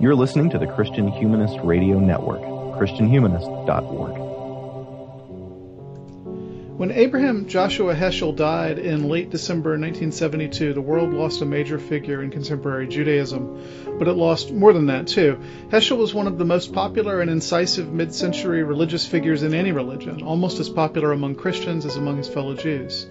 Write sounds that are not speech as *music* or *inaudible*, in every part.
You're listening to the Christian Humanist Radio Network, ChristianHumanist.org. When Abraham Joshua Heschel died in late December 1972, the world lost a major figure in contemporary Judaism, but it lost more than that, too. Heschel was one of the most popular and incisive mid century religious figures in any religion, almost as popular among Christians as among his fellow Jews.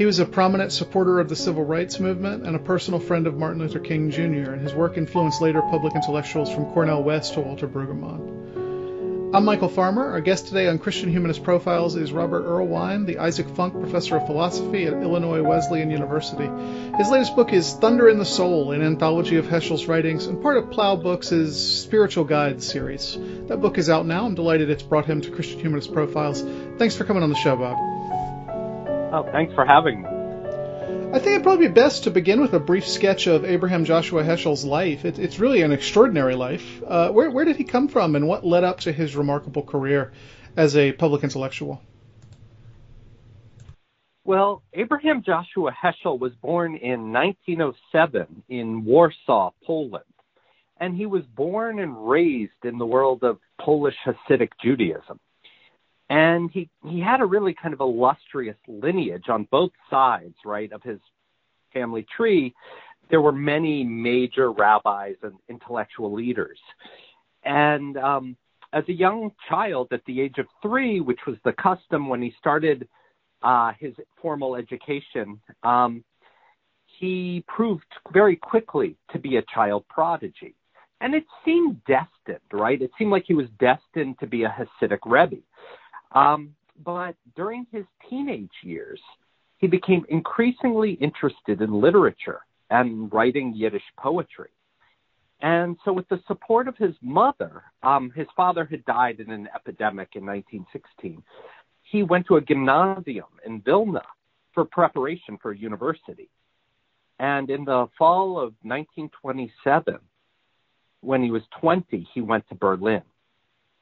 He was a prominent supporter of the civil rights movement and a personal friend of Martin Luther King Jr., and his work influenced later public intellectuals from Cornel West to Walter Brueggemann. I'm Michial Farmer. Our guest today on Christian Humanist Profiles is Robert Erlewine, the Isaac Funk Professor of Philosophy at Illinois Wesleyan University. His latest book is Thunder in the Soul, an anthology of Heschel's writings and part of Plough Books' Spiritual Guides series. That book is out now. I'm delighted it's brought him to Christian Humanist Profiles. Thanks for coming on the show, Bob. Oh, thanks for having me. I think it'd probably be best to begin with a brief sketch of Abraham Joshua Heschel's life. It, it's really an extraordinary life. Uh, where, where did he come from, and what led up to his remarkable career as a public intellectual? Well, Abraham Joshua Heschel was born in 1907 in Warsaw, Poland. And he was born and raised in the world of Polish Hasidic Judaism and he he had a really kind of illustrious lineage on both sides right of his family tree. There were many major rabbis and intellectual leaders. And um as a young child at the age of 3 which was the custom when he started uh his formal education um he proved very quickly to be a child prodigy. And it seemed destined right? It seemed like he was destined to be a hasidic rebbe um, but during his teenage years, he became increasingly interested in literature and writing Yiddish poetry. And so, with the support of his mother, um, his father had died in an epidemic in 1916. He went to a gymnasium in Vilna for preparation for university. And in the fall of 1927, when he was 20, he went to Berlin.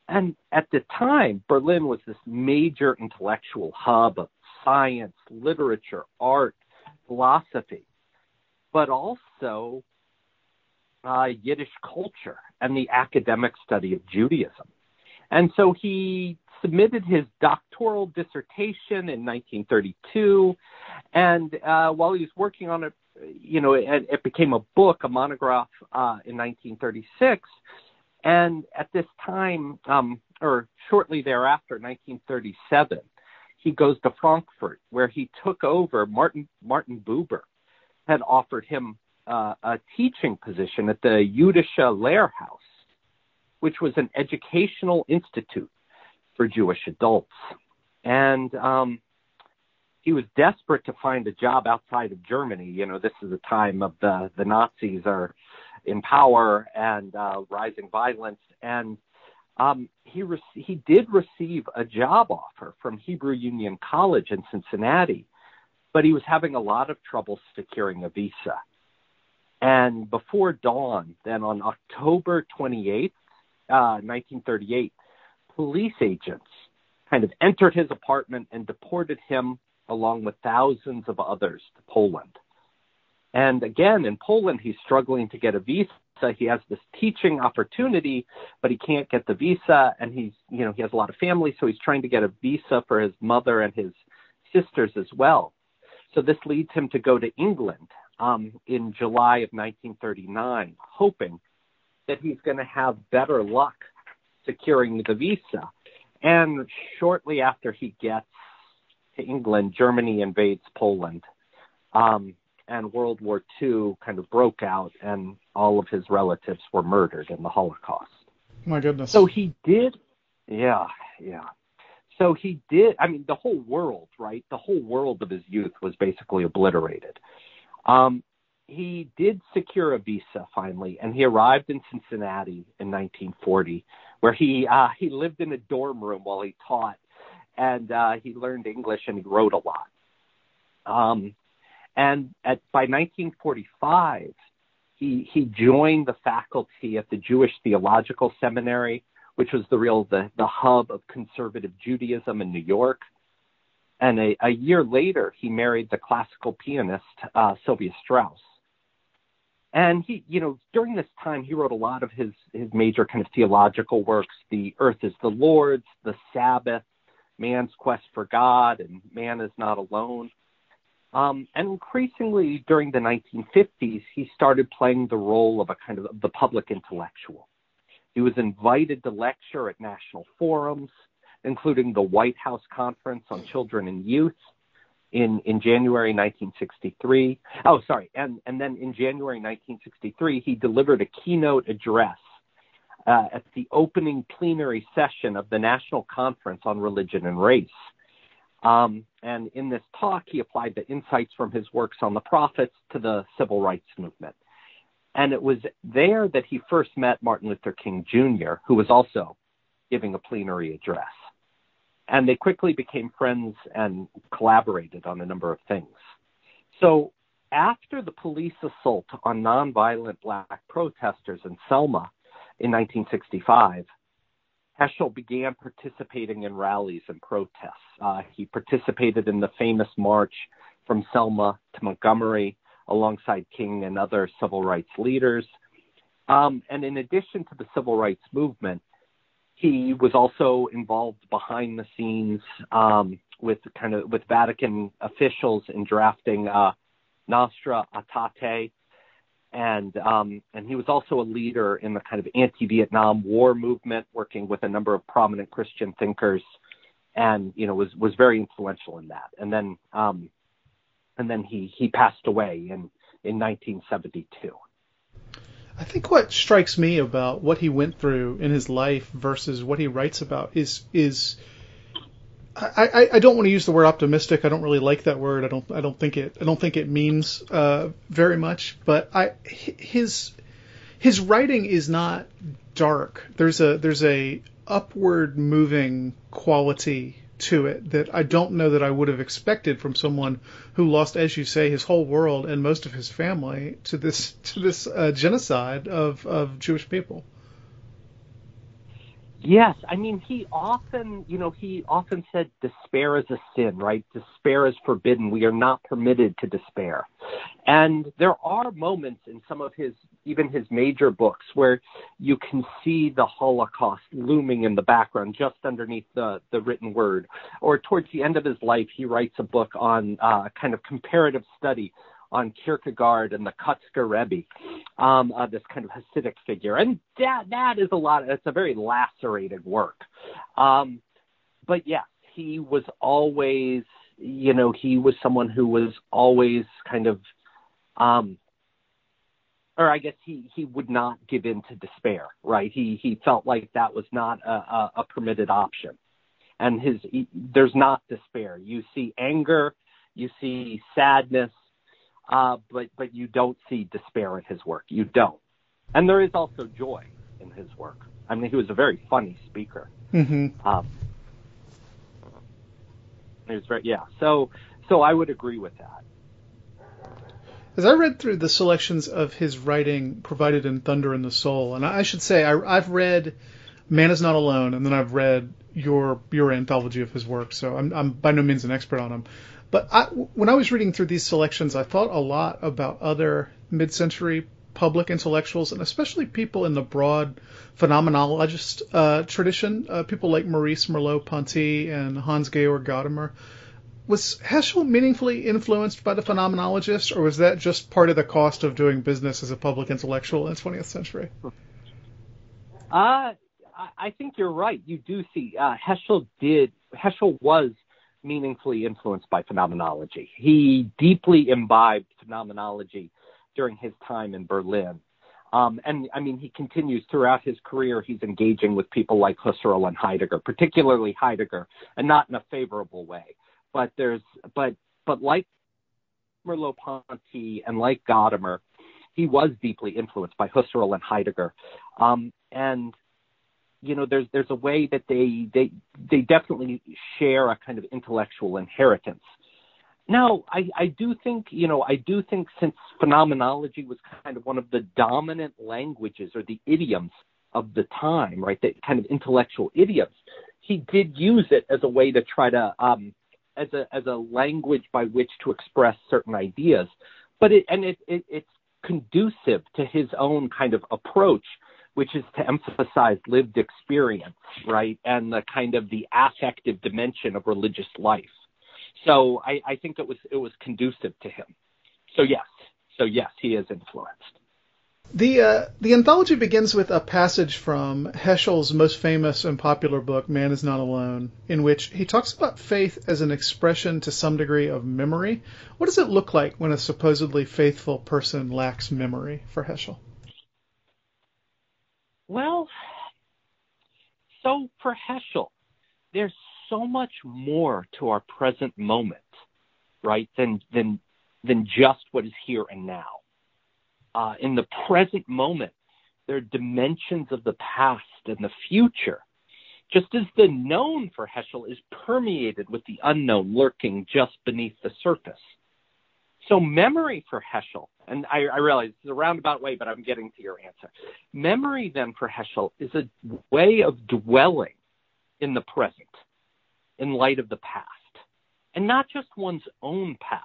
And at the time, Berlin was this major intellectual hub of science, literature, art, philosophy, but also uh, Yiddish culture and the academic study of Judaism. And so he submitted his doctoral dissertation in 1932. And uh, while he was working on it, you know, it, it became a book, a monograph uh, in 1936. And at this time, um, or shortly thereafter, 1937, he goes to Frankfurt, where he took over. Martin Martin Buber had offered him uh, a teaching position at the Jüdische Lehrhaus, which was an educational institute for Jewish adults. And um, he was desperate to find a job outside of Germany. You know, this is a time of the the Nazis are in power and uh, rising violence. And um, he re- he did receive a job offer from Hebrew Union College in Cincinnati, but he was having a lot of trouble securing a visa. And before dawn, then on October 28th, uh, 1938, police agents kind of entered his apartment and deported him along with thousands of others to Poland. And again, in Poland, he's struggling to get a visa. He has this teaching opportunity, but he can't get the visa. And he's, you know, he has a lot of family, so he's trying to get a visa for his mother and his sisters as well. So this leads him to go to England um, in July of 1939, hoping that he's going to have better luck securing the visa. And shortly after he gets to England, Germany invades Poland. Um, and World War II kind of broke out, and all of his relatives were murdered in the Holocaust. My goodness. So he did, yeah, yeah. So he did. I mean, the whole world, right? The whole world of his youth was basically obliterated. Um, he did secure a visa finally, and he arrived in Cincinnati in 1940, where he uh, he lived in a dorm room while he taught, and uh, he learned English and he wrote a lot. Um, and at, by 1945, he, he joined the faculty at the Jewish Theological Seminary, which was the real the, the hub of conservative Judaism in New York. And a, a year later, he married the classical pianist uh, Sylvia Straus. and he, you know, during this time, he wrote a lot of his his major kind of theological works: "The Earth is the Lord's," "The Sabbath," "Man's Quest for God," and "Man is Not Alone." Um, and increasingly during the 1950s, he started playing the role of a kind of the public intellectual. He was invited to lecture at national forums, including the White House Conference on Children and Youth in, in January 1963. Oh, sorry. And, and then in January 1963, he delivered a keynote address uh, at the opening plenary session of the National Conference on Religion and Race. Um, and in this talk, he applied the insights from his works on the prophets to the civil rights movement. And it was there that he first met Martin Luther King Jr., who was also giving a plenary address. And they quickly became friends and collaborated on a number of things. So after the police assault on nonviolent black protesters in Selma in 1965, Heschel began participating in rallies and protests. Uh, he participated in the famous march from Selma to Montgomery alongside King and other civil rights leaders. Um, and in addition to the civil rights movement, he was also involved behind the scenes um, with kind of with Vatican officials in drafting uh, Nostra Aetate, and um, and he was also a leader in the kind of anti-Vietnam War movement, working with a number of prominent Christian thinkers, and you know was was very influential in that. And then um, and then he he passed away in in 1972. I think what strikes me about what he went through in his life versus what he writes about is is I, I, don't want to use the word optimistic. I don't really like that word. I don't I don't think it I don't think it means uh, very much. But I his his writing is not dark. There's a there's a upward moving quality to it that I don't know that I would have expected from someone who lost, as you say, his whole world and most of his family to this to this uh, genocide of of Jewish people. Yes, I mean he often, you know, he often said despair is a sin, right? Despair is forbidden. We are not permitted to despair. And there are moments in some of his even his major books where you can see the Holocaust looming in the background just underneath the the written word. Or towards the end of his life, he writes a book on uh, kind of comparative study on Kierkegaard and the Kotzker Rebbe, um, uh, this kind of Hasidic figure, and that that is a lot. It's a very lacerated work, um, but yes, he was always, you know, he was someone who was always kind of, um, or I guess he he would not give in to despair, right? He he felt like that was not a, a, a permitted option, and his he, there's not despair. You see anger, you see sadness uh, but but you don't see despair in his work. You don't, and there is also joy in his work. I mean, he was a very funny speaker. Mm-hmm. Um, he was very yeah. So so I would agree with that. As I read through the selections of his writing provided in Thunder in the Soul, and I should say I, I've read Man is Not Alone, and then I've read your your anthology of his work, so I'm, I'm by no means an expert on him. But I, when I was reading through these selections, I thought a lot about other mid-century public intellectuals, and especially people in the broad phenomenologist uh, tradition, uh, people like Maurice Merleau-Ponty and Hans-Georg Gadamer. Was Heschel meaningfully influenced by the phenomenologists, or was that just part of the cost of doing business as a public intellectual in the 20th century? Uh, I think you're right. You do see uh, Heschel did. Heschel was meaningfully influenced by phenomenology. He deeply imbibed phenomenology during his time in Berlin. Um, and I mean, he continues throughout his career. He's engaging with people like Husserl and Heidegger, particularly Heidegger, and not in a favorable way. But there's, but, but like Merleau-Ponty and like Gadamer, he was deeply influenced by Husserl and Heidegger. Um, and you know there's there's a way that they they they definitely share a kind of intellectual inheritance. Now i i do think you know i do think since phenomenology was kind of one of the dominant languages or the idioms of the time right the kind of intellectual idioms he did use it as a way to try to um as a as a language by which to express certain ideas. But it and it, it it's conducive to his own kind of approach, which is to emphasize lived experience, right, and the kind of the affective dimension of religious life. So I, I think it was it was conducive to him. So yes, so yes, he is influenced. The uh, the anthology begins with a passage from Heschel's most famous and popular book, Man Is Not Alone, in which he talks about faith as an expression to some degree of memory. What does it look like when a supposedly faithful person lacks memory for Heschel? Well, so for Heschel, there's so much more to our present moment, right, than than than just what is here and now uh, in the present moment. There are dimensions of the past and the future. Just as the known for Heschel is permeated with the unknown lurking just beneath the surface. So, memory for Heschel, and I, I realize it's a roundabout way, but I'm getting to your answer. Memory, then, for Heschel is a way of dwelling in the present in light of the past. And not just one's own past,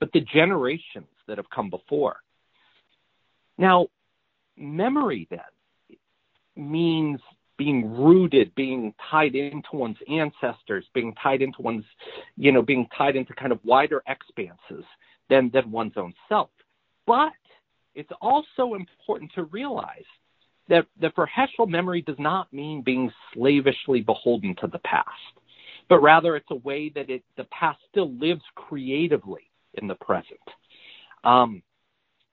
but the generations that have come before. Now, memory then means being rooted, being tied into one's ancestors, being tied into one's, you know, being tied into kind of wider expanses than, than one's own self. But it's also important to realize that, that for Heschel, memory does not mean being slavishly beholden to the past, but rather it's a way that it, the past still lives creatively in the present. Um,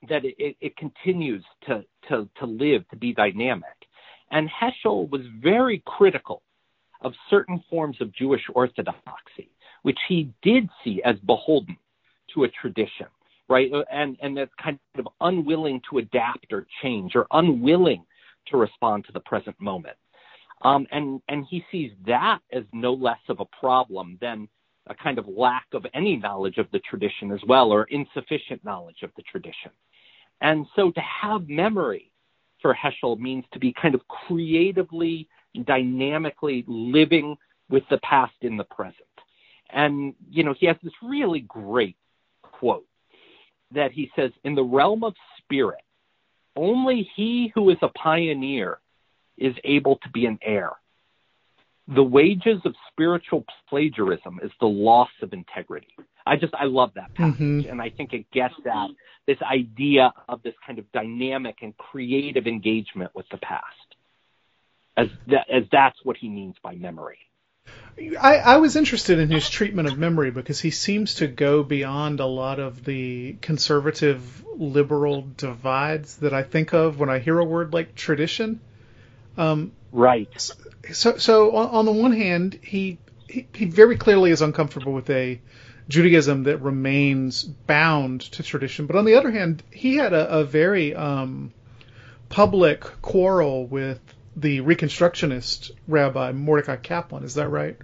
that it, it continues to, to, to live, to be dynamic. And Heschel was very critical of certain forms of Jewish orthodoxy, which he did see as beholden to a tradition, right? And, and that's kind of unwilling to adapt or change or unwilling to respond to the present moment. Um, and, and he sees that as no less of a problem than a kind of lack of any knowledge of the tradition as well, or insufficient knowledge of the tradition. And so to have memory for Heschel means to be kind of creatively, dynamically living with the past in the present. And, you know, he has this really great quote that he says, In the realm of spirit, only he who is a pioneer is able to be an heir. The wages of spiritual plagiarism is the loss of integrity. I just I love that passage, mm-hmm. and I think it gets at this idea of this kind of dynamic and creative engagement with the past, as that, as that's what he means by memory. I, I was interested in his treatment of memory because he seems to go beyond a lot of the conservative liberal divides that I think of when I hear a word like tradition. Um, right. So, so on, the one hand, he, he he very clearly is uncomfortable with a Judaism that remains bound to tradition. But on the other hand, he had a, a very um, public quarrel with the Reconstructionist rabbi Mordecai Kaplan. Is that right?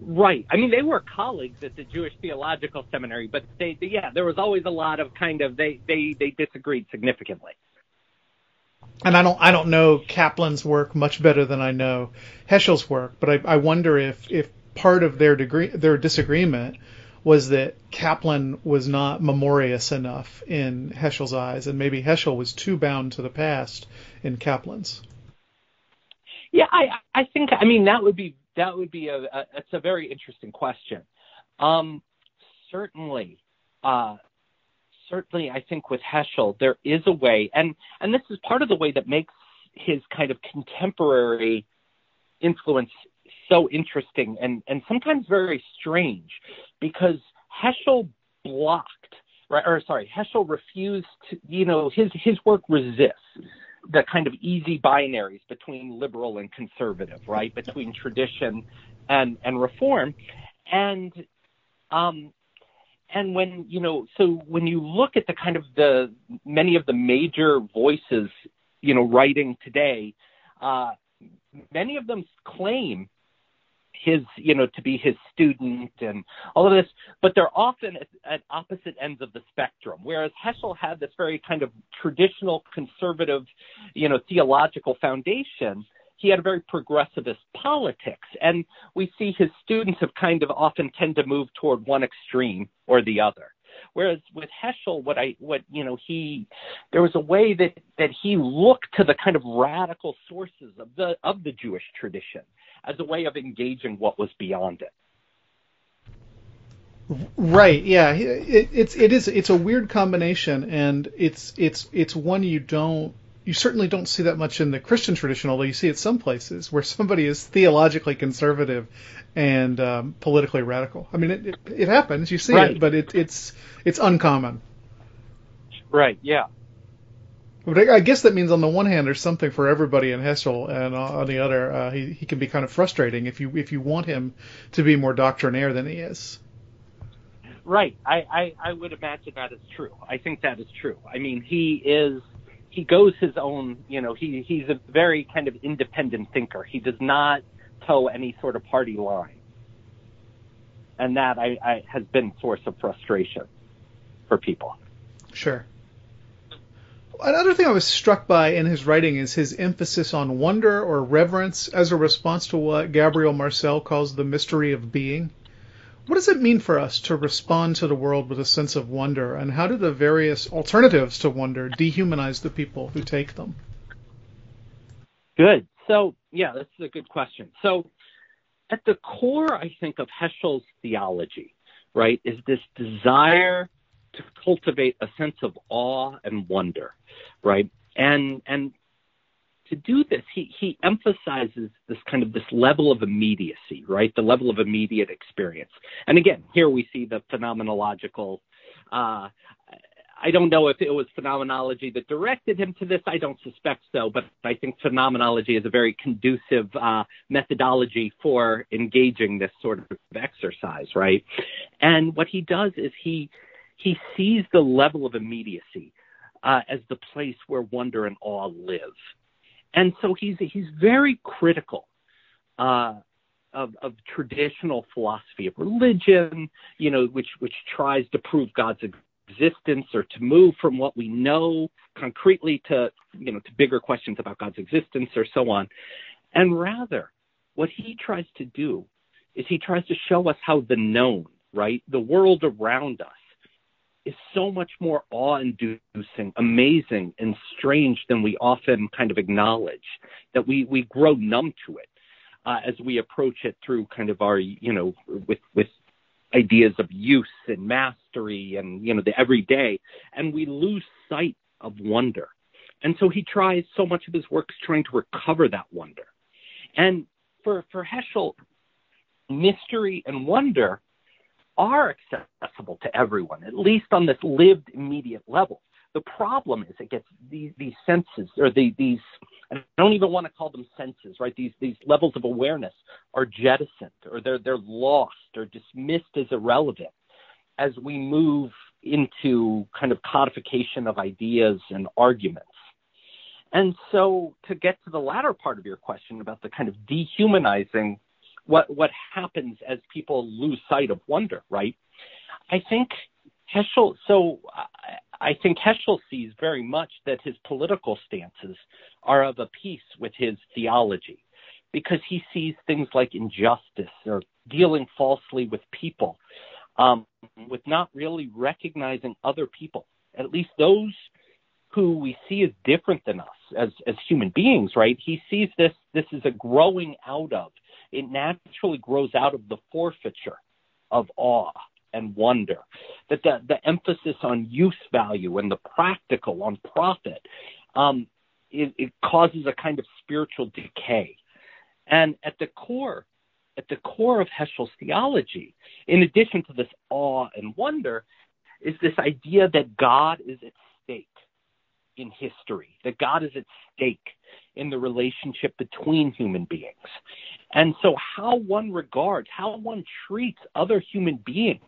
Right. I mean, they were colleagues at the Jewish Theological Seminary, but they, they yeah, there was always a lot of kind of they they they disagreed significantly. And I don't I don't know Kaplan's work much better than I know Heschel's work, but I, I wonder if if part of their degree their disagreement was that Kaplan was not memorious enough in Heschel's eyes, and maybe Heschel was too bound to the past in Kaplan's. Yeah, I I think I mean that would be that would be a, a it's a very interesting question. Um, certainly, uh, certainly, I think with Heschel there is a way, and and this is part of the way that makes his kind of contemporary influence so interesting and, and sometimes very strange because Heschel blocked, right, or sorry, Heschel refused to, you know, his, his work resists the kind of easy binaries between liberal and conservative, right, between tradition and, and reform. And, um, and when, you know, so when you look at the kind of the, many of the major voices, you know, writing today, uh, many of them claim his, you know, to be his student and all of this, but they're often at, at opposite ends of the spectrum. Whereas Heschel had this very kind of traditional conservative, you know, theological foundation, he had a very progressivist politics. And we see his students have kind of often tend to move toward one extreme or the other. Whereas with Heschel, what I what you know he there was a way that that he looked to the kind of radical sources of the of the Jewish tradition as a way of engaging what was beyond it. Right. Yeah. It, it's it is it's a weird combination, and it's it's it's one you don't you certainly don't see that much in the Christian tradition, although you see it some places where somebody is theologically conservative and um, politically radical. I mean, it, it, it happens, you see right. it, but it, it's it's uncommon. Right. Yeah. But I guess that means on the one hand there's something for everybody in Heschel, and on the other uh, he he can be kind of frustrating if you if you want him to be more doctrinaire than he is. Right. I, I, I would imagine that is true. I think that is true. I mean, he is he goes his own. You know, he he's a very kind of independent thinker. He does not toe any sort of party line, and that I, I has been source of frustration for people. Sure. Another thing I was struck by in his writing is his emphasis on wonder or reverence as a response to what Gabriel Marcel calls the mystery of being. What does it mean for us to respond to the world with a sense of wonder, and how do the various alternatives to wonder dehumanize the people who take them? Good. So, yeah, that's a good question. So, at the core, I think, of Heschel's theology, right, is this desire to cultivate a sense of awe and wonder, right? And and to do this, he, he emphasizes this kind of this level of immediacy, right? The level of immediate experience. And again, here we see the phenomenological. Uh, I don't know if it was phenomenology that directed him to this. I don't suspect so, but I think phenomenology is a very conducive uh, methodology for engaging this sort of exercise, right? And what he does is he he sees the level of immediacy uh, as the place where wonder and awe live. And so he's he's very critical uh, of, of traditional philosophy of religion, you know, which which tries to prove God's existence or to move from what we know concretely to you know to bigger questions about God's existence or so on, and rather what he tries to do is he tries to show us how the known, right, the world around us is so much more awe inducing, amazing, and strange than we often kind of acknowledge, that we, we grow numb to it uh, as we approach it through kind of our, you know, with, with ideas of use and mastery and, you know, the everyday, and we lose sight of wonder. And so he tries, so much of his work is trying to recover that wonder. And for, for Heschel, mystery and wonder are accessible to everyone, at least on this lived immediate level. The problem is it gets these, these senses or the, these, I don't even want to call them senses, right? These, these levels of awareness are jettisoned or they're, they're lost or dismissed as irrelevant as we move into kind of codification of ideas and arguments. And so to get to the latter part of your question about the kind of dehumanizing what what happens as people lose sight of wonder, right? I think Heschel. So I think Heschel sees very much that his political stances are of a piece with his theology, because he sees things like injustice or dealing falsely with people, um, with not really recognizing other people, at least those who we see as different than us as as human beings, right? He sees this this is a growing out of it naturally grows out of the forfeiture of awe and wonder. That the, the emphasis on use value and the practical, on profit, um, it, it causes a kind of spiritual decay. And at the core, at the core of Heschel's theology, in addition to this awe and wonder, is this idea that God is at stake in history, that God is at stake in the relationship between human beings. And so, how one regards, how one treats other human beings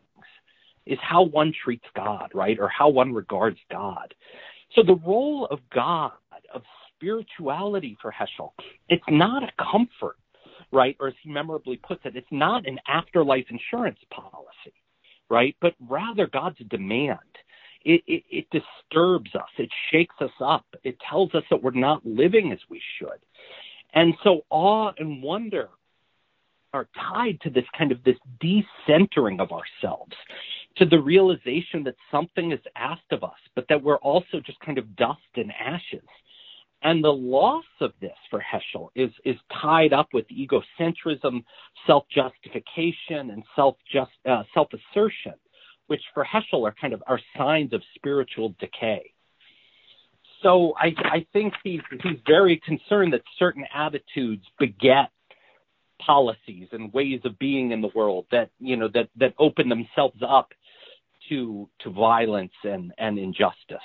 is how one treats God, right? Or how one regards God. So, the role of God, of spirituality for Heschel, it's not a comfort, right? Or as he memorably puts it, it's not an afterlife insurance policy, right? But rather God's demand. It, it, it, disturbs us. It shakes us up. It tells us that we're not living as we should. And so awe and wonder are tied to this kind of this decentering of ourselves, to the realization that something is asked of us, but that we're also just kind of dust and ashes. And the loss of this for Heschel is, is tied up with egocentrism, self-justification, and self-just, uh, self-assertion, which for Heschel are kind of are signs of spiritual decay. So I, I think he's, he's very concerned that certain attitudes beget policies and ways of being in the world that you know that that open themselves up to to violence and and injustice.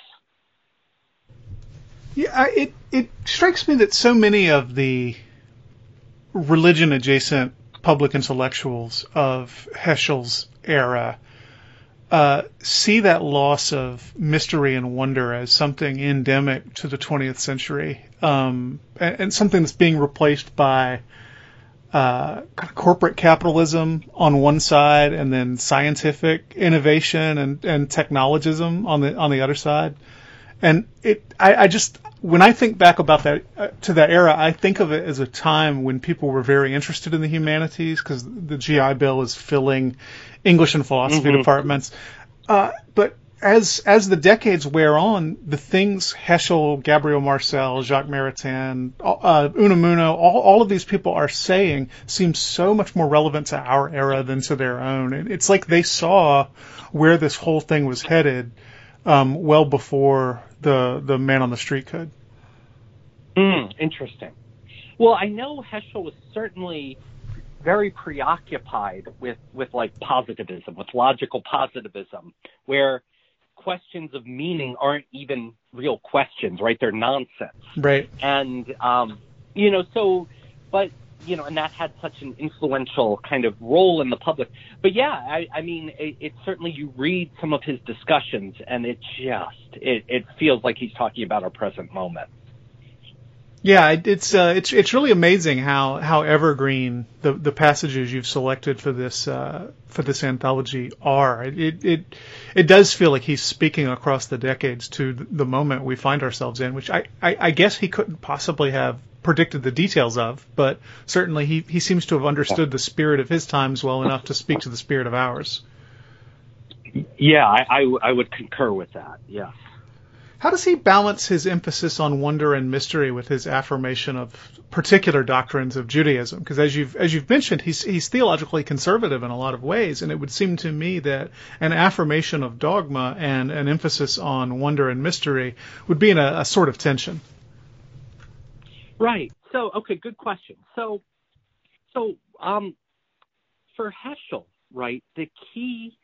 Yeah, it it strikes me that so many of the religion adjacent public intellectuals of Heschel's era uh, see that loss of mystery and wonder as something endemic to the 20th century, um, and, and, something that's being replaced by uh, kind of corporate capitalism on one side, and then scientific innovation and, and technologism on the on the other side. And it, I, I just when I think back about that uh, to that era, I think of it as a time when people were very interested in the humanities because the GI Bill is filling English and philosophy mm-hmm. departments. Uh, but as as the decades wear on, the things Heschel, Gabriel Marcel, Jacques Maritain, uh, Unamuno, all, all of these people are saying seem so much more relevant to our era than to their own. And it's like they saw where this whole thing was headed um, well before the the man on the street could. Mm, interesting. Well, I know Heschel was certainly very preoccupied with with like positivism, with logical positivism, where questions of meaning aren't even real questions, right? They're nonsense. Right. And um, you know, so but you know, and that had such an influential kind of role in the public. But yeah, I, I mean, it, it certainly you read some of his discussions, and it just it, it feels like he's talking about our present moment. Yeah, it's uh, it's it's really amazing how, how evergreen the, the passages you've selected for this uh, for this anthology are. It, it it does feel like he's speaking across the decades to the moment we find ourselves in, which I, I, I guess he couldn't possibly have predicted the details of, but certainly he, he seems to have understood the spirit of his times well enough to speak to the spirit of ours. Yeah, I, I, I would concur with that. Yeah. How does he balance his emphasis on wonder and mystery with his affirmation of particular doctrines of Judaism? Because as you've as you've mentioned, he's he's theologically conservative in a lot of ways, and it would seem to me that an affirmation of dogma and an emphasis on wonder and mystery would be in a, a sort of tension. Right. So, okay, good question. So, so um, for Heschel, right, the key,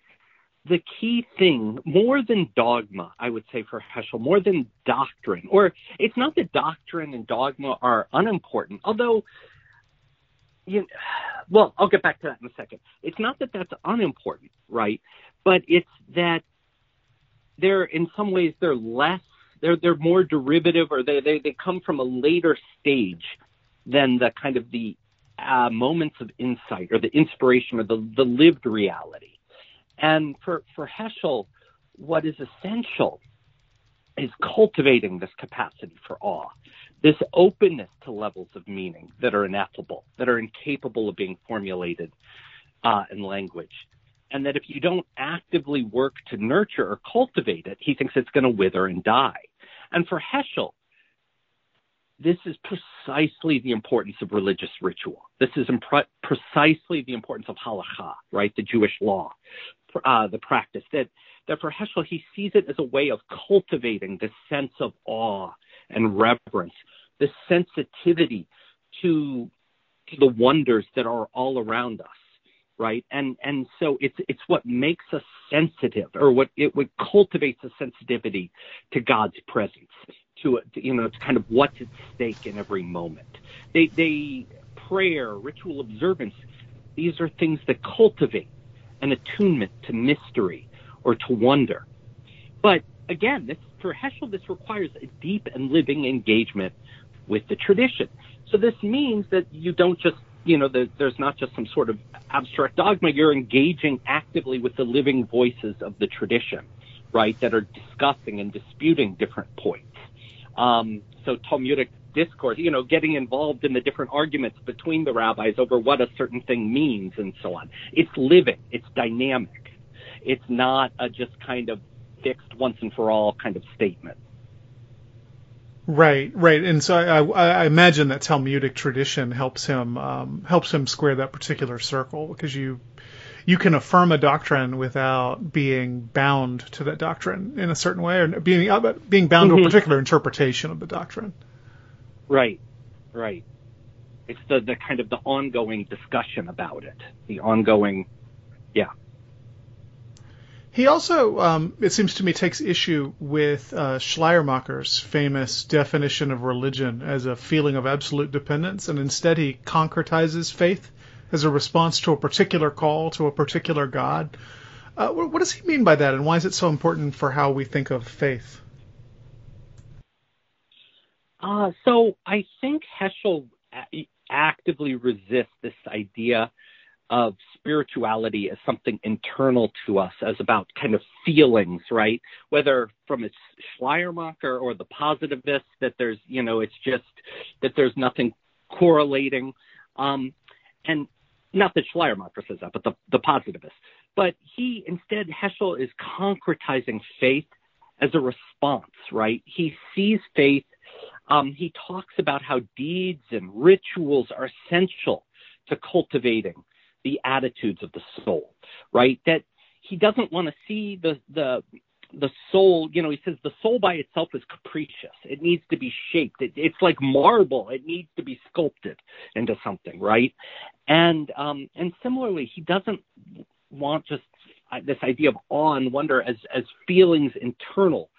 the key thing, more than dogma, I would say for Heschel, more than doctrine, or it's not that doctrine and dogma are unimportant, although, you, well, I'll get back to that in a second. It's not that that's unimportant, right, but it's that they're in some ways they're less they're they're more derivative or they they, they come from a later stage than the kind of the uh, moments of insight or the inspiration or the, the lived reality. And for, for Heschel, what is essential is cultivating this capacity for awe, this openness to levels of meaning that are ineffable, that are incapable of being formulated uh, in language and that if you don't actively work to nurture or cultivate it, he thinks it's going to wither and die. And for Heschel, this is precisely the importance of religious ritual. This is impre- precisely the importance of halakha, right, the Jewish law, uh, the practice. That that for Heschel, he sees it as a way of cultivating this sense of awe and reverence, this sensitivity to, to the wonders that are all around us right? And and so it's it's what makes us sensitive, or what it what cultivates a sensitivity to God's presence, to you know, to kind of what's at stake in every moment. They they prayer, ritual observance, these are things that cultivate an attunement to mystery or to wonder. But again, this for Heschel, this requires a deep and living engagement with the tradition. So this means that you don't just you know, the, there's not just some sort of abstract dogma. You're engaging actively with the living voices of the tradition, right, that are discussing and disputing different points. Um, so Talmudic discourse, you know, getting involved in the different arguments between the rabbis over what a certain thing means and so on. It's living. It's dynamic. It's not a just kind of fixed once and for all kind of statement. Right, right, and so I, I imagine that Talmudic tradition helps him um, helps him square that particular circle because you you can affirm a doctrine without being bound to that doctrine in a certain way, or being uh, being bound mm-hmm. to a mm-hmm. particular interpretation of the doctrine. Right, right. It's the the kind of the ongoing discussion about it, the ongoing, yeah. He also, um, it seems to me, takes issue with uh, Schleiermacher's famous definition of religion as a feeling of absolute dependence, and instead he concretizes faith as a response to a particular call to a particular God. Uh, what, does he mean by that, and why is it so important for how we think of faith? Uh, so I think Heschel actively resists this idea of spirituality as something internal to us, as about kind of feelings, right? Whether from its Schleiermacher or the positivists, that there's, you know, it's just that there's nothing correlating. Um, and not that Schleiermacher says that, but the, the positivist. But he instead, Heschel is concretizing faith as a response, right? He sees faith. Um, he talks about how deeds and rituals are essential to cultivating the attitudes of the soul, right? That he doesn't want to see the the the soul, you know, he says the soul by itself is capricious. It needs to be shaped. It, it's like marble. It needs to be sculpted into something, right? And um, and similarly, he doesn't want just uh, this idea of awe and wonder as as feelings internal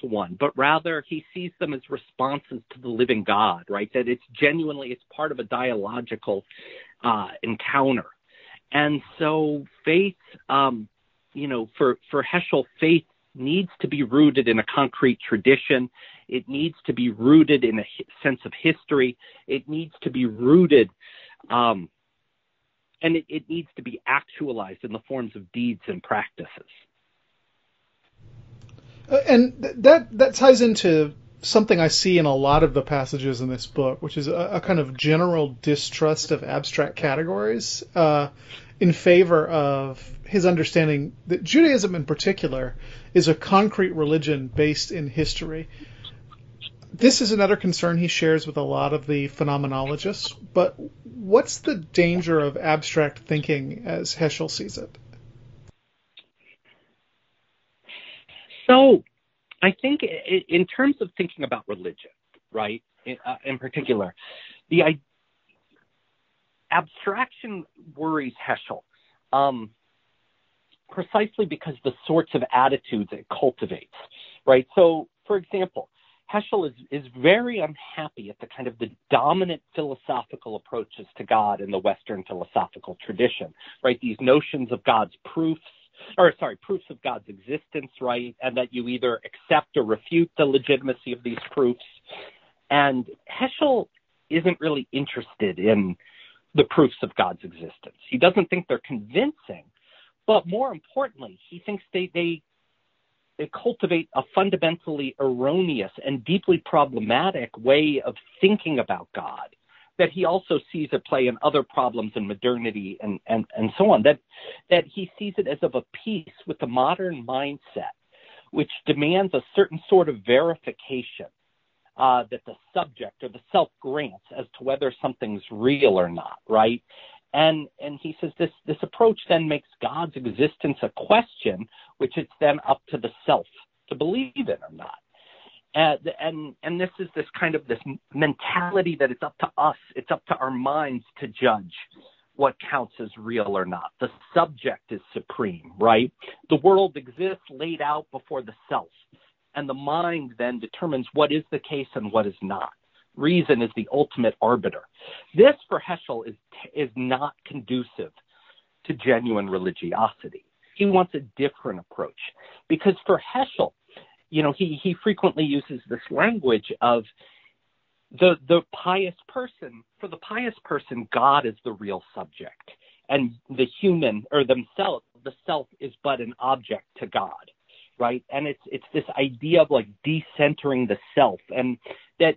to one, but rather he sees them as responses to the living God, right? That it's genuinely it's part of a dialogical uh, encounter and so faith, um, you know, for, for Heschel, faith needs to be rooted in a concrete tradition. It needs to be rooted in a sense of history. It needs to be rooted, um, and it, it needs to be actualized in the forms of deeds and practices. Uh, and that that ties into something I see in a lot of the passages in this book, which is a, a kind of general distrust of abstract categories uh, in favor of his understanding that Judaism, in particular, is a concrete religion based in history. This is another concern he shares with a lot of the phenomenologists, but what's the danger of abstract thinking as Heschel sees it? So, I think in terms of thinking about religion, right, in, uh, in particular, the I, abstraction worries Heschel um, precisely because the sorts of attitudes it cultivates, right? So, for example, Heschel is, is very unhappy at the kind of the dominant philosophical approaches to God in the Western philosophical tradition, right? These notions of God's proofs, or sorry, proofs of God's existence, right? And that you either accept or refute the legitimacy of these proofs. And Heschel isn't really interested in the proofs of God's existence. He doesn't think they're convincing, but more importantly, he thinks they, they, they cultivate a fundamentally erroneous and deeply problematic way of thinking about God that he also sees at play in other problems in modernity and, and, and so on, that, that he sees it as of a piece with the modern mindset, which demands a certain sort of verification uh, that the subject or the self grants as to whether something's real or not, right? And and he says this this approach then makes God's existence a question, which it's then up to the self to believe in or not. Uh, and, and and this is this kind of this mentality that it's up to us, it's up to our minds to judge what counts as real or not. The subject is supreme, right? The world exists laid out before the self, and the mind then determines what is the case and what is not. Reason is the ultimate arbiter. This, for Heschel, is is not conducive to genuine religiosity. He wants a different approach because for Heschel, you know, he, he frequently uses this language of the the pious person. For the pious person, God is the real subject, and the human or themselves, the self is but an object to God, right? And it's it's this idea of like decentering the self, and that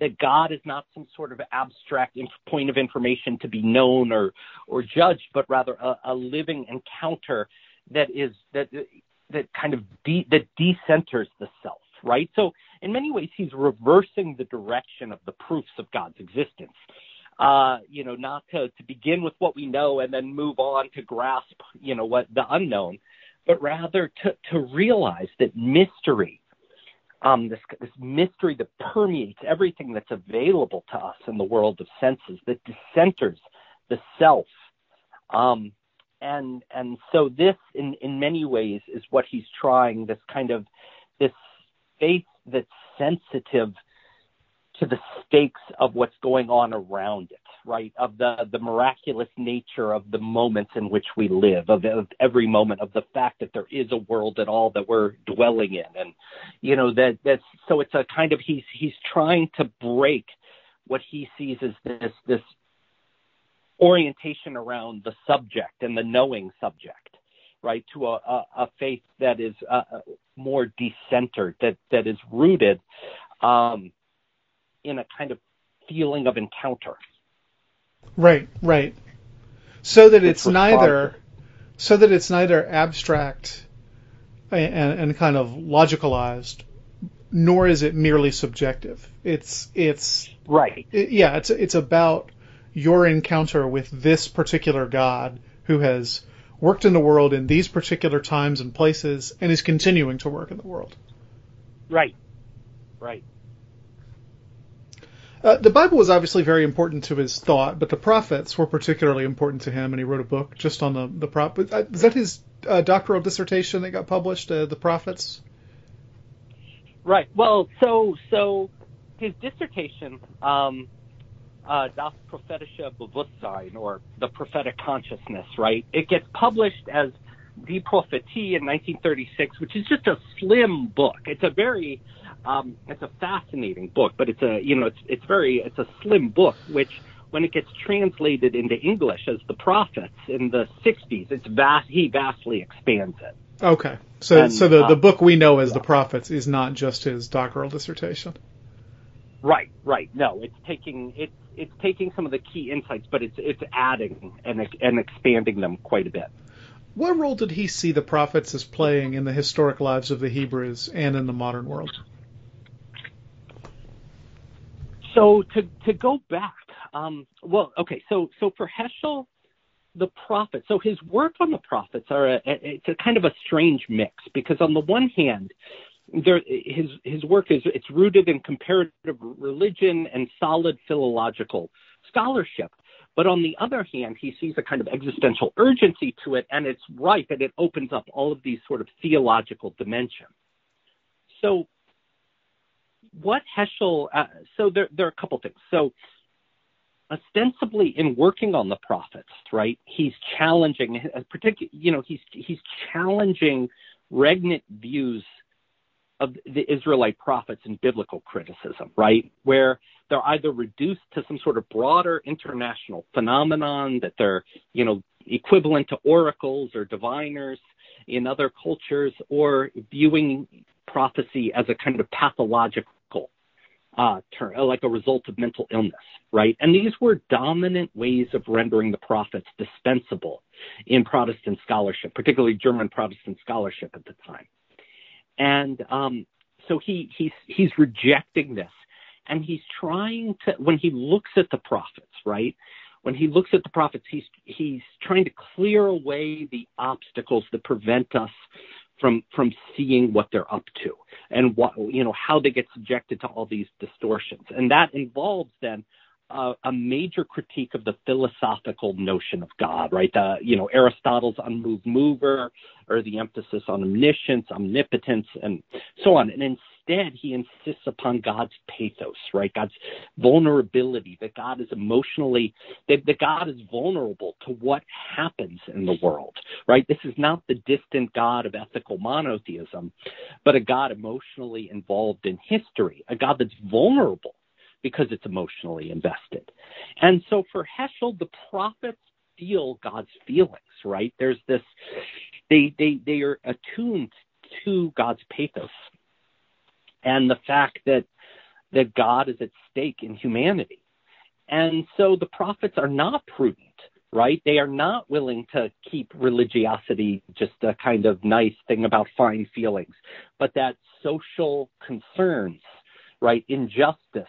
that God is not some sort of abstract point of information to be known or or judged, but rather a, a living encounter that is that that kind of de- that decenters the self, right? So in many ways, he's reversing the direction of the proofs of God's existence. Uh, you know, not to, to begin with what we know and then move on to grasp, you know, what the unknown, but rather to, to realize that mystery, um, this, this mystery that permeates everything that's available to us in the world of senses, that decenters the self, um, and and so this in in many ways is what he's trying this kind of this faith that's sensitive to the stakes of what's going on around it right? Of the the miraculous nature of the moments in which we live of, of every moment of the fact that there is a world at all that we're dwelling in. And you know that that's so it's a kind of he's he's trying to break what he sees as this this orientation around the subject and the knowing subject, right? To a, a, a faith that is uh, more decentered, that that is rooted um, in a kind of feeling of encounter. Right, right. So that it's, it's neither, so that it's neither abstract and, and kind of logicalized, nor is it merely subjective. It's it's right. It, yeah, it's it's about your encounter with this particular God who has worked in the world in these particular times and places and is continuing to work in the world. Right. Right. Uh, the Bible was obviously very important to his thought, but the prophets were particularly important to him, and he wrote a book just on the the prop. Uh, is that his uh, doctoral dissertation that got published, uh, the prophets? Right. Well, so so his dissertation um, uh, Das prophetische Bewusstsein, or the prophetic consciousness, right? It gets published as Die Prophetie in 1936, which is just a slim book. It's a very, um, it's a fascinating book, but it's a, you know, it's it's very, it's a slim book, which when it gets translated into English as the prophets in the 60s, it's vast, he vastly expands it. Okay, so and, so the uh, the book we know as yeah. the prophets is not just his doctoral dissertation. Right, right. No, it's taking it's it's taking some of the key insights, but it's it's adding and and expanding them quite a bit. What role did he see the prophets as playing in the historic lives of the Hebrews and in the modern world? So to to go back, um, well, okay, so so for Heschel, the prophets. So his work on the prophets are a, it's a kind of a strange mix because on the one hand, there, his his work is it's rooted in comparative religion and solid philological scholarship. But on the other hand, he sees a kind of existential urgency to it, and it's ripe, and it opens up all of these sort of theological dimensions. So, what Heschel? Uh, so there there are a couple things. So, ostensibly in working on the prophets, right? He's challenging, particularly, you know, he's he's challenging regnant views of the Israelite prophets in biblical criticism, right? Where they're either reduced to some sort of broader international phenomenon that they're, you know, equivalent to oracles or diviners in other cultures, or viewing prophecy as a kind of pathological uh, term, like a result of mental illness, right? And these were dominant ways of rendering the prophets dispensable in Protestant scholarship, particularly German Protestant scholarship at the time. And um, so he he's he's rejecting this, and he's trying to when he looks at the prophets, right? When he looks at the prophets, he's he's trying to clear away the obstacles that prevent us from from seeing what they're up to and what you know how they get subjected to all these distortions and that involves then uh, a major critique of the philosophical notion of God, right? The, you know, Aristotle's unmoved mover, or the emphasis on omniscience, omnipotence, and so on. And instead, he insists upon God's pathos, right? God's vulnerability, that God is emotionally, that, that God is vulnerable to what happens in the world, right? This is not the distant God of ethical monotheism, but a God emotionally involved in history, a God that's vulnerable because it's emotionally invested. And so for Heschel, the prophets feel God's feelings, right? There's this, they, they, they are attuned to God's pathos and the fact that, that God is at stake in humanity. And so the prophets are not prudent right? They are not willing to keep religiosity just a kind of nice thing about fine feelings, but that social concerns, right? Injustice.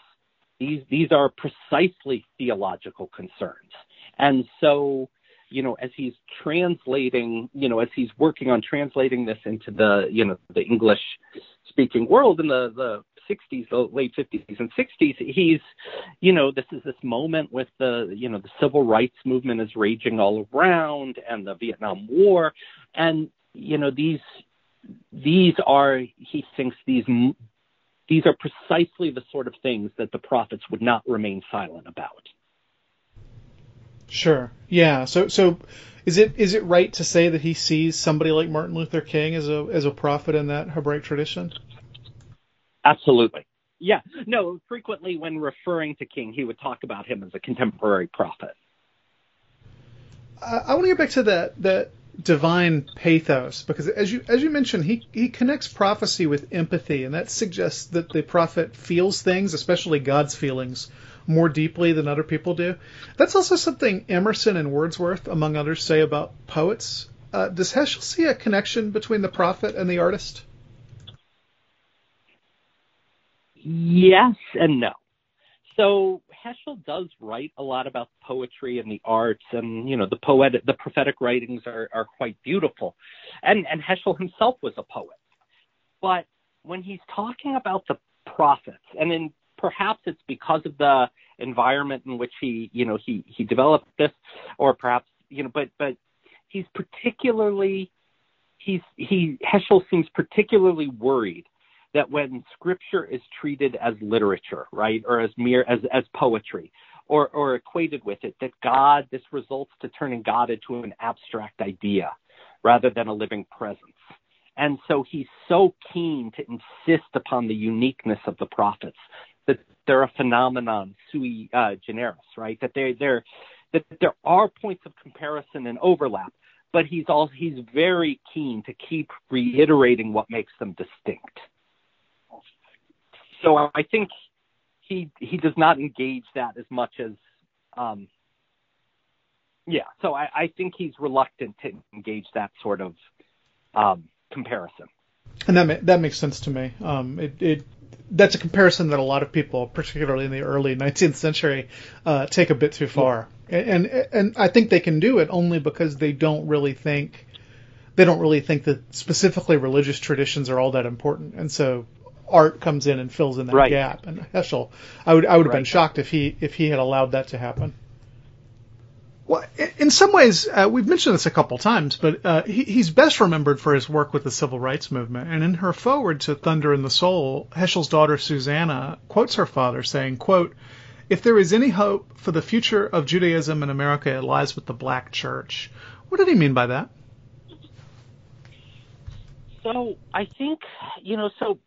These, these are precisely theological concerns. And so, you know, as he's translating, you know, as he's working on translating this into the, you know, the English speaking world in the, the 60s, the late 50s and 60s, he's, you know, this is this moment with the, you know, the civil rights movement is raging all around and the Vietnam War. And, you know, these, these are, he thinks these, these are precisely the sort of things that the prophets would not remain silent about. Sure. Yeah. So, so is it is it right to say that he sees somebody like Martin Luther King as a as a prophet in that Hebraic tradition? Absolutely. Yeah. No, frequently when referring to King, he would talk about him as a contemporary prophet. Uh, I want to get back to that that divine pathos because as you as you mentioned he he connects prophecy with empathy and that suggests that the prophet feels things especially God's feelings more deeply than other people do. That's also something Emerson and Wordsworth among others say about poets. Uh, does Heschel see a connection between the prophet and the artist? Yes and no. So Heschel does write a lot about poetry and the arts, and you know the poetic, the prophetic writings are, are quite beautiful, and and Heschel himself was a poet. But when he's talking about the prophets, and in perhaps it's because of the environment in which he you know he he developed this, or perhaps you know, but but he's particularly he's he Heschel seems particularly worried that when scripture is treated as literature, right, or as mere as as poetry, or or equated with it, that God this results to turning God into an abstract idea rather than a living presence. And so he's so keen to insist upon the uniqueness of the prophets that they're a phenomenon sui uh, generis, right? That they they're that there are points of comparison and overlap, but he's also he's very keen to keep reiterating what makes them distinct so I think he he does not engage that as much as um, yeah. So I, I think he's reluctant to engage that sort of um, comparison. And that that makes sense to me. Um, it, it that's a comparison that a lot of people, particularly in the early *laughs* 19th century, uh, take a bit too far. And, and and I think they can do it only because they don't really think they don't really think that specifically religious traditions are all that important. And so art comes in and fills in that right. gap. And *laughs* Heschel, I would I would have right. been shocked if he if he had allowed that to happen. Well, in some ways, uh, we've mentioned this a couple times, but uh, he, he's best remembered for his work with the civil rights movement. And in her foreword to Thunder in the Soul, Heschel's daughter Susannah quotes her father saying, "quote If there is any hope for the future of Judaism in America, it lies with the black church." What did he mean by that? So I think you know, so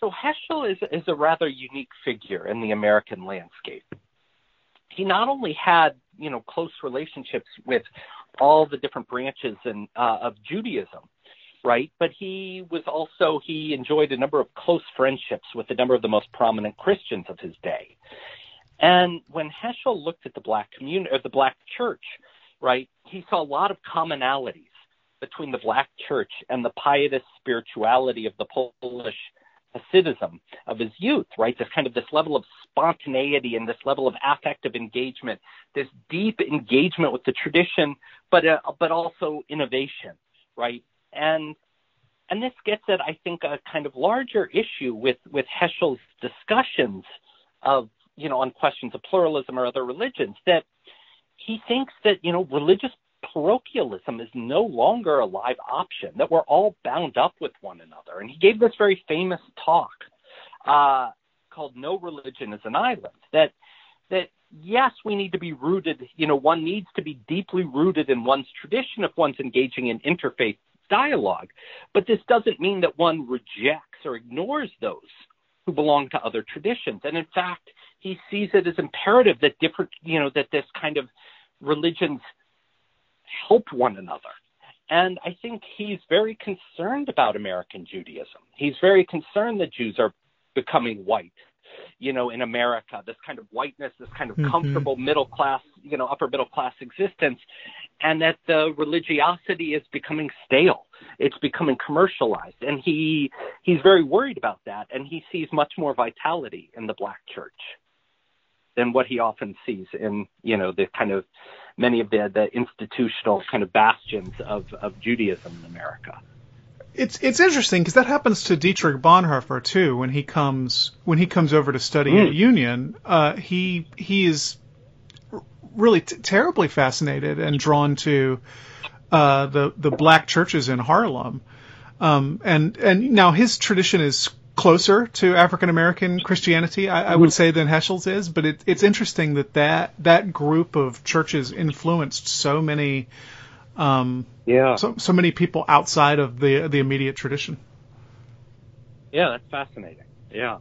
so Heschel is, is a rather unique figure in the American landscape. He not only had, you know, close relationships with all the different branches and uh, of Judaism, right? But he was also he enjoyed a number of close friendships with a number of the most prominent Christians of his day. And when Heschel looked at the black community or the black church, right, he saw a lot of commonalities between the black church and the pietist spirituality of the Polish Hasidism of his youth, right? This kind of this level of spontaneity and this level of affective engagement, this deep engagement with the tradition, but uh, but also innovation, right? And and this gets at I think a kind of larger issue with with Heschel's discussions of you know on questions of pluralism or other religions that he thinks that you know religious parochialism is no longer a live option, that we're all bound up with one another. And he gave this very famous talk uh, called No Religion is an Island, that that yes, we need to be rooted, you know, one needs to be deeply rooted in one's tradition if one's engaging in interfaith dialogue. But this doesn't mean that one rejects or ignores those who belong to other traditions. And in fact, he sees it as imperative that different, you know, that this kind of religions help one another. And I think he's very concerned about American Judaism. He's very concerned that Jews are becoming white you know, in America, this kind of whiteness, this kind of Mhm. comfortable middle class, you know, upper middle class existence, and that the religiosity is becoming stale. It's becoming commercialized, and he he's very worried about that, and he sees much more vitality in the black church than what he often sees in, you know, the kind of many of the the institutional kind of bastions of of Judaism in America. It's it's interesting because that happens to Dietrich Bonhoeffer too. When he comes when he comes over to study at Mm. Union, uh, he he is really t- terribly fascinated and drawn to uh, the the black churches in Harlem. Um, and and now his tradition is closer to African American Christianity, I, I would say, than Heschel's is. But it, it's interesting that, that that group of churches influenced so many um, Yeah. so so many people outside of the the immediate tradition. Yeah, that's fascinating. Yeah.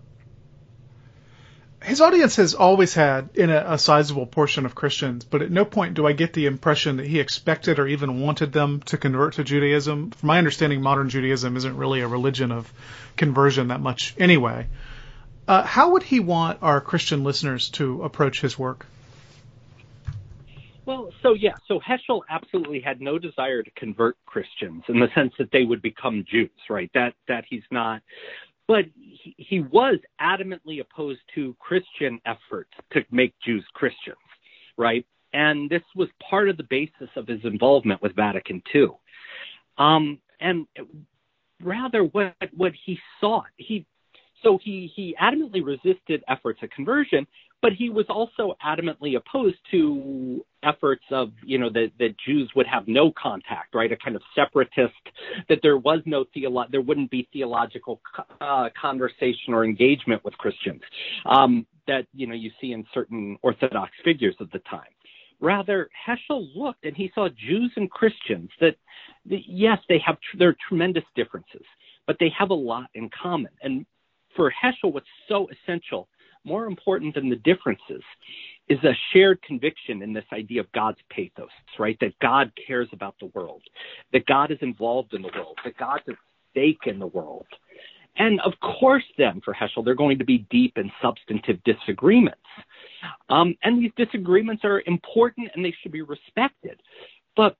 His audience has always had in a, a sizable portion of Christians, but at no point do I get the impression that he expected or even wanted them to convert to Judaism. From my understanding, modern Judaism isn't really a religion of conversion that much anyway. Uh, how would he want our Christian listeners to approach his work? Well, so yeah, so Heschel absolutely had no desire to convert Christians in the sense that they would become Jews, right? That that he's not. But he, he was adamantly opposed to Christian efforts to make Jews Christians, right? And this was part of the basis of his involvement with Vatican II. Um, and rather, what what he sought, he so he he adamantly resisted efforts at conversion, but he was also adamantly opposed to efforts of you know that the Jews would have no contact, right? A kind of separatist, that there was no theolo- there wouldn't be theological uh, conversation or engagement with Christians um, that you know you see in certain Orthodox figures of the time. Rather, Heschel looked and he saw Jews and Christians that, that yes, they have tr- there are tremendous differences, but they have a lot in common. And for Heschel, what's so essential, more important than the differences, is a shared conviction in this idea of God's pathos, right? That God cares about the world, that God is involved in the world, that God's at stake in the world. And of course, then for Heschel, there are going to be deep and substantive disagreements. Um, and these disagreements are important and they should be respected. But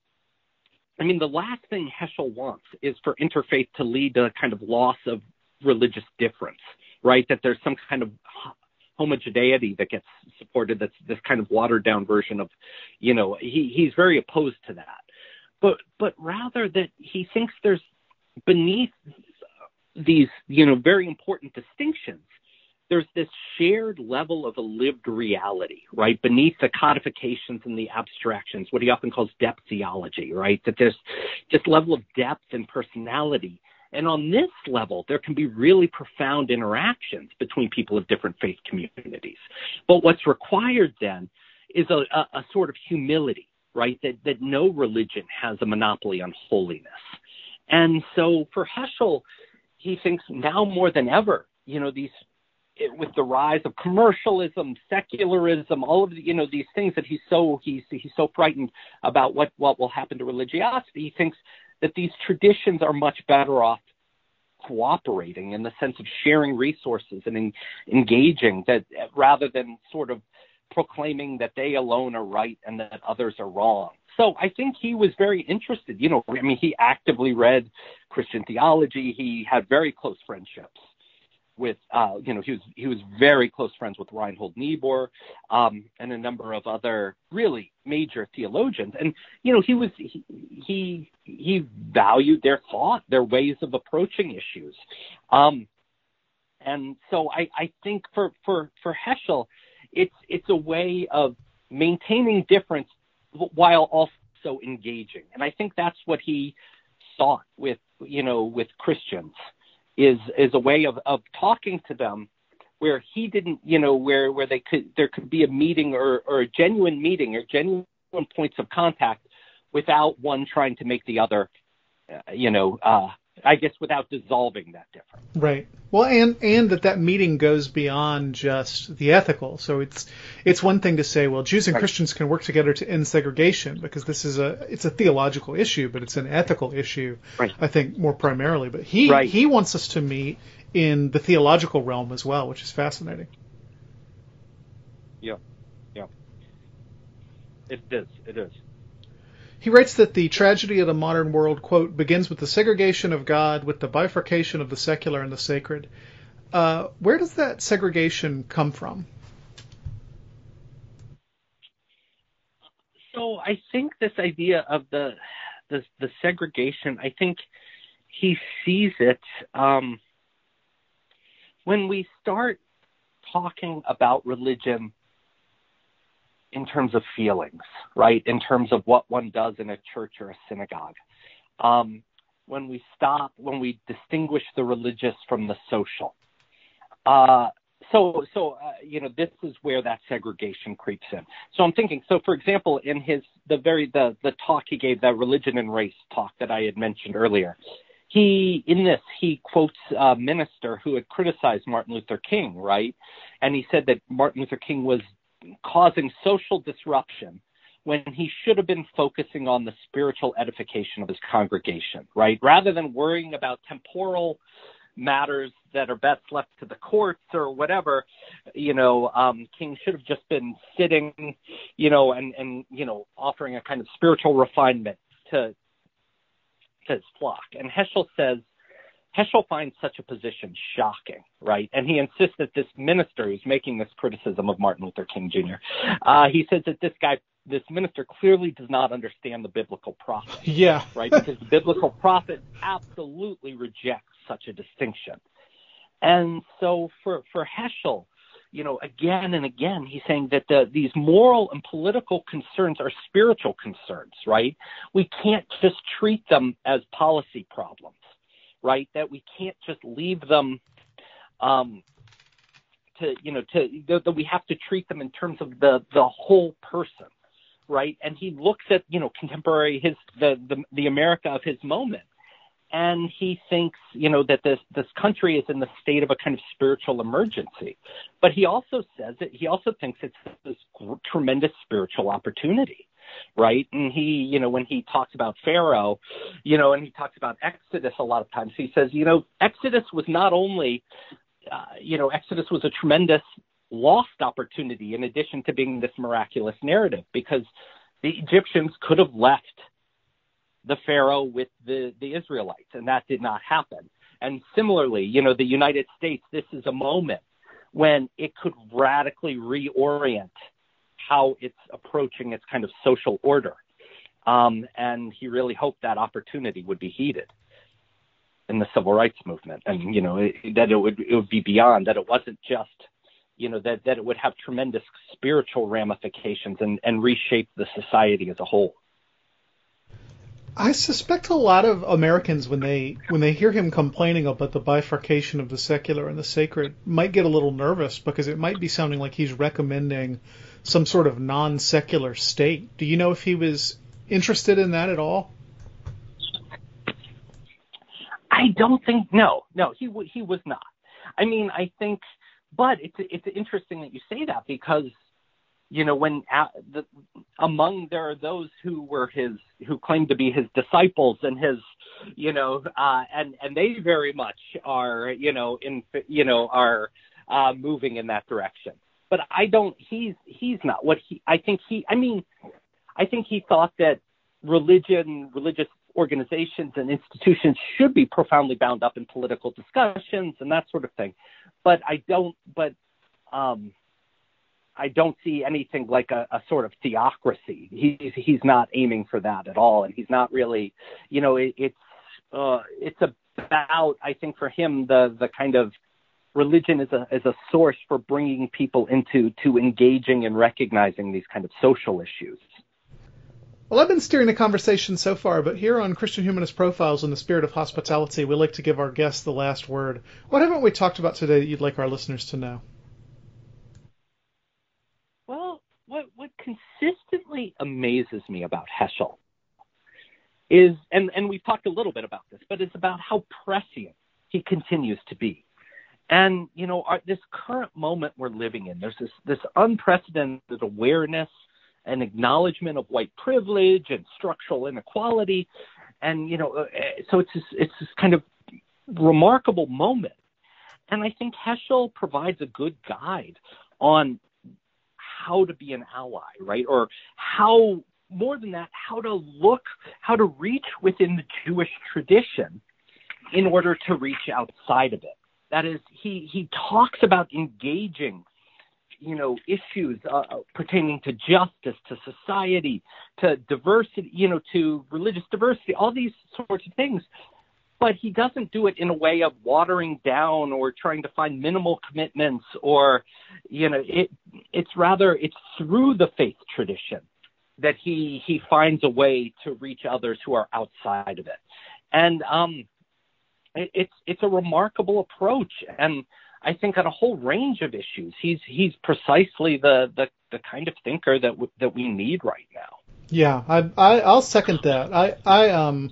I mean, the last thing Heschel wants is for interfaith to lead to a kind of loss of religious difference, right? That there's some kind of homogeneity that gets supported that's this kind of watered down version of, you know, he, he's very opposed to that. But, but rather that he thinks there's beneath these, you know, very important distinctions, there's this shared level of a lived reality, right? Beneath the codifications and the abstractions, what he often calls depth theology, right? That there's this level of depth and personality. And on this level, there can be really profound interactions between people of different faith communities. But what's required then is a, a, a sort of humility, right? That, that no religion has a monopoly on holiness. And so for Heschel, he thinks now more than ever, you know, these with the rise of commercialism, secularism, all of the, you know these things that he's so he's he's so frightened about what what will happen to religiosity. He thinks that these traditions are much better off cooperating in the sense of sharing resources and en- engaging that rather than sort of proclaiming that they alone are right and that others are wrong. So I think he was very interested. You know, I mean, he actively read Christian theology. He had very close friendships with uh, you know he was he was very close friends with Reinhold Niebuhr um, and a number of other really major theologians. And you know he was he he, he valued their thought their ways of approaching issues. Um, and so I, I think for for for Heschel it's it's a way of maintaining difference while also engaging. And I think that's what he sought with you know with Christians is is a way of of talking to them where he didn't you know where where they could there could be a meeting or or a genuine meeting or genuine points of contact without one trying to make the other uh, you know uh I guess without dissolving that difference. Right. Well, and and that that meeting goes beyond just the ethical. So it's it's one thing to say, well, Jews and Right. Christians can work together to end segregation because this is a it's a theological issue, but it's an ethical issue. Right. I think more primarily. But he Right. he wants us to meet in the theological realm as well, which is fascinating. Yeah. Yeah. It is. It is. He writes that the tragedy of the modern world, quote, begins with the segregation of God, with the bifurcation of the secular and the sacred. Uh, where does that segregation come from? So I think this idea of the the, the segregation, I think he sees it um, when we start talking about religion in terms of feelings, right? In terms of what one does in a church or a synagogue. Um, when we stop, when we distinguish the religious from the social. Uh, so, so uh, you know, this is where that segregation creeps in. So I'm thinking. So, for example, in his the very the the talk he gave, that religion and race talk that I had mentioned earlier, he in this he quotes a minister who had criticized Martin Luther King, right? And he said that Martin Luther King was causing social disruption when he should have been focusing on the spiritual edification of his congregation, right? Rather than worrying about temporal matters that are best left to the courts or whatever, you know, um, King should have just been sitting, you know, and, and, you know, offering a kind of spiritual refinement to, to his flock. And Heschel says, Heschel finds such a position shocking, right? And he insists that this minister who's making this criticism of Martin Luther King Jr., uh, he says that this guy, this minister clearly does not understand the biblical prophet. Yeah. *laughs* right? Because the biblical prophet absolutely rejects such a distinction. And so for, for Heschel, you know, again and again, he's saying that the, these moral and political concerns are spiritual concerns, right? We can't just treat them as policy problems, right? That we can't just leave them um, to, you know, to that we have to treat them in terms of the the whole person, right? And he looks at, you know, contemporary his the the, the America of his moment, and he thinks, you know, that this this country is in the state of a kind of spiritual emergency. But he also says that he also thinks it's this tremendous spiritual opportunity, right? And he, you know, when he talks about Pharaoh, you know, and he talks about Exodus a lot of times, he says, you know, Exodus was not only, uh, you know, Exodus was a tremendous lost opportunity in addition to being this miraculous narrative because the Egyptians could have left the Pharaoh with the, the Israelites, and that did not happen. And similarly, you know, the United States, this is a moment when it could radically reorient how it's approaching its kind of social order. Um, and he really hoped that opportunity would be heeded in the civil rights movement, and you know it, that it would it would be beyond that. It wasn't just you know that that it would have tremendous spiritual ramifications and and reshape the society as a whole. I suspect a lot of Americans when they when they hear him complaining about the bifurcation of the secular and the sacred might get a little nervous because it might be sounding like he's recommending some sort of non-secular state. Do you know if he was interested in that at all? I don't think no, no, he he was not. I mean, I think, but it's it's interesting that you say that because you know when uh, the, among there are those who were his who claimed to be his disciples and his you know uh and and they very much are you know in you know are uh moving in that direction but i don't he's he's not. What he i think he i mean i think he thought that religion religious organizations and institutions should be profoundly bound up in political discussions and that sort of thing. But i don't but um I don't see anything like a, a sort of theocracy. He's he's not aiming for that at all, and he's not really, you know, it, it's uh, it's about I think for him the the kind of religion is a is a source for bringing people into to engaging and recognizing these kind of social issues. Well, I've been steering the conversation so far, but here on Christian Humanist Profiles in the Spirit of Hospitality, we like to give our guests the last word. What haven't we talked about today that you'd like our listeners to know? Well, what what consistently amazes me about Heschel is, and and we've talked a little bit about this, but it's about how prescient he continues to be. And you know, our, this current moment we're living in, there's this this unprecedented awareness and acknowledgement of white privilege and structural inequality, and you know, uh, so it's this, it's this kind of remarkable moment. And I think Heschel provides a good guide on how to be an ally, right? Or how, more than that, how to look, how to reach within the Jewish tradition in order to reach outside of it. That is, he, he talks about engaging you know issues uh, pertaining to justice to society to diversity you know to religious diversity all these sorts of things. But he doesn't do it in a way of watering down or trying to find minimal commitments or you know it it's rather it's through the faith tradition that he he finds a way to reach others who are outside of it. And um it's it's a remarkable approach and I think on a whole range of issues he's he's precisely the the, the kind of thinker that w- that we need right now yeah I, I I'll second that I I um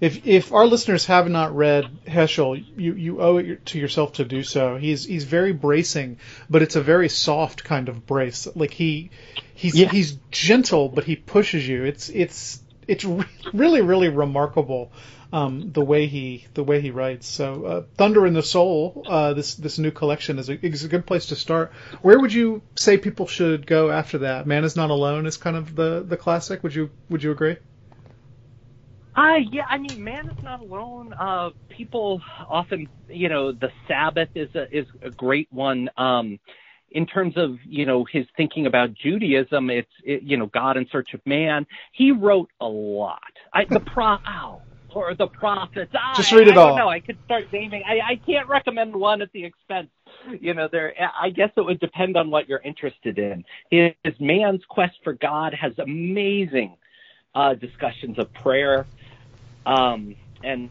if if our listeners have not read Heschel, you, you owe it to yourself to do so. He's he's very bracing, but it's a very soft kind of brace. Like he he's yeah. he's gentle, but he pushes you. It's it's it's really really remarkable um, the way he the way he writes. So uh, Thunder in the Soul, uh, this this new collection is a, is a good place to start. Where would you say people should go after that? Man is Not Alone is kind of the the classic. Would you would you agree? Uh, yeah, I mean, man is not alone. Uh, people often, you know, the Sabbath is a is a great one. Um, in terms of you know his thinking about Judaism, it's it, you know God in Search of Man. He wrote a lot. I, the pro ow, or the prophets. I, Just read it I all. don't know. I could start naming. I, I can't recommend one at the expense. You know, there. I guess it would depend on what you're interested in. His, his Man's Quest for God has amazing uh, discussions of prayer um, and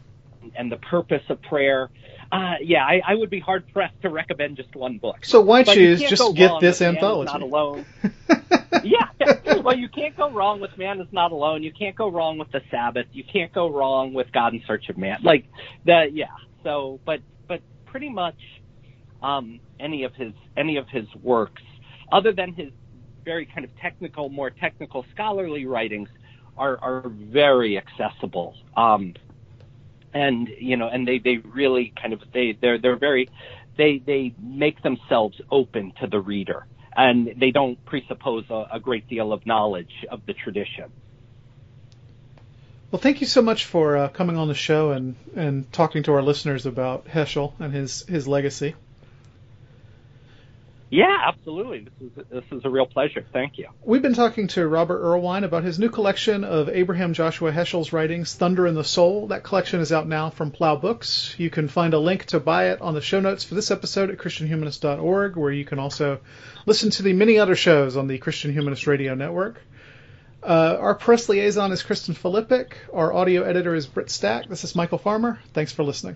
and the purpose of prayer. Uh, yeah, I, I would be hard pressed to recommend just one book. So why but choose just get this anthology? Not alone. *laughs* yeah, yeah, well, you can't go wrong with Man is Not Alone. You can't go wrong with the Sabbath. You can't go wrong with God in Search of Man. Like the yeah. So, but but pretty much um, any of his any of his works, other than his very kind of technical, more technical scholarly writings, are are very accessible. Um, and you know, and they they really kind of they they're they're very they they make themselves open to the reader, and they don't presuppose a, a great deal of knowledge of the tradition. Well, thank you so much for uh, coming on the show and, and talking to our listeners about Heschel and his, his legacy. Yeah, absolutely. This is this is a real pleasure. Thank you. We've been talking to Robert Erlewine about his new collection of Abraham Joshua Heschel's writings, Thunder in the Soul. That collection is out now from Plough Books. You can find a link to buy it on the show notes for this episode at christianhumanist.org, where you can also listen to the many other shows on the Christian Humanist Radio Network. Uh, our press liaison is Kristen Filippic. Our audio editor is Britt Stack. This is Michial Farmer. Thanks for listening.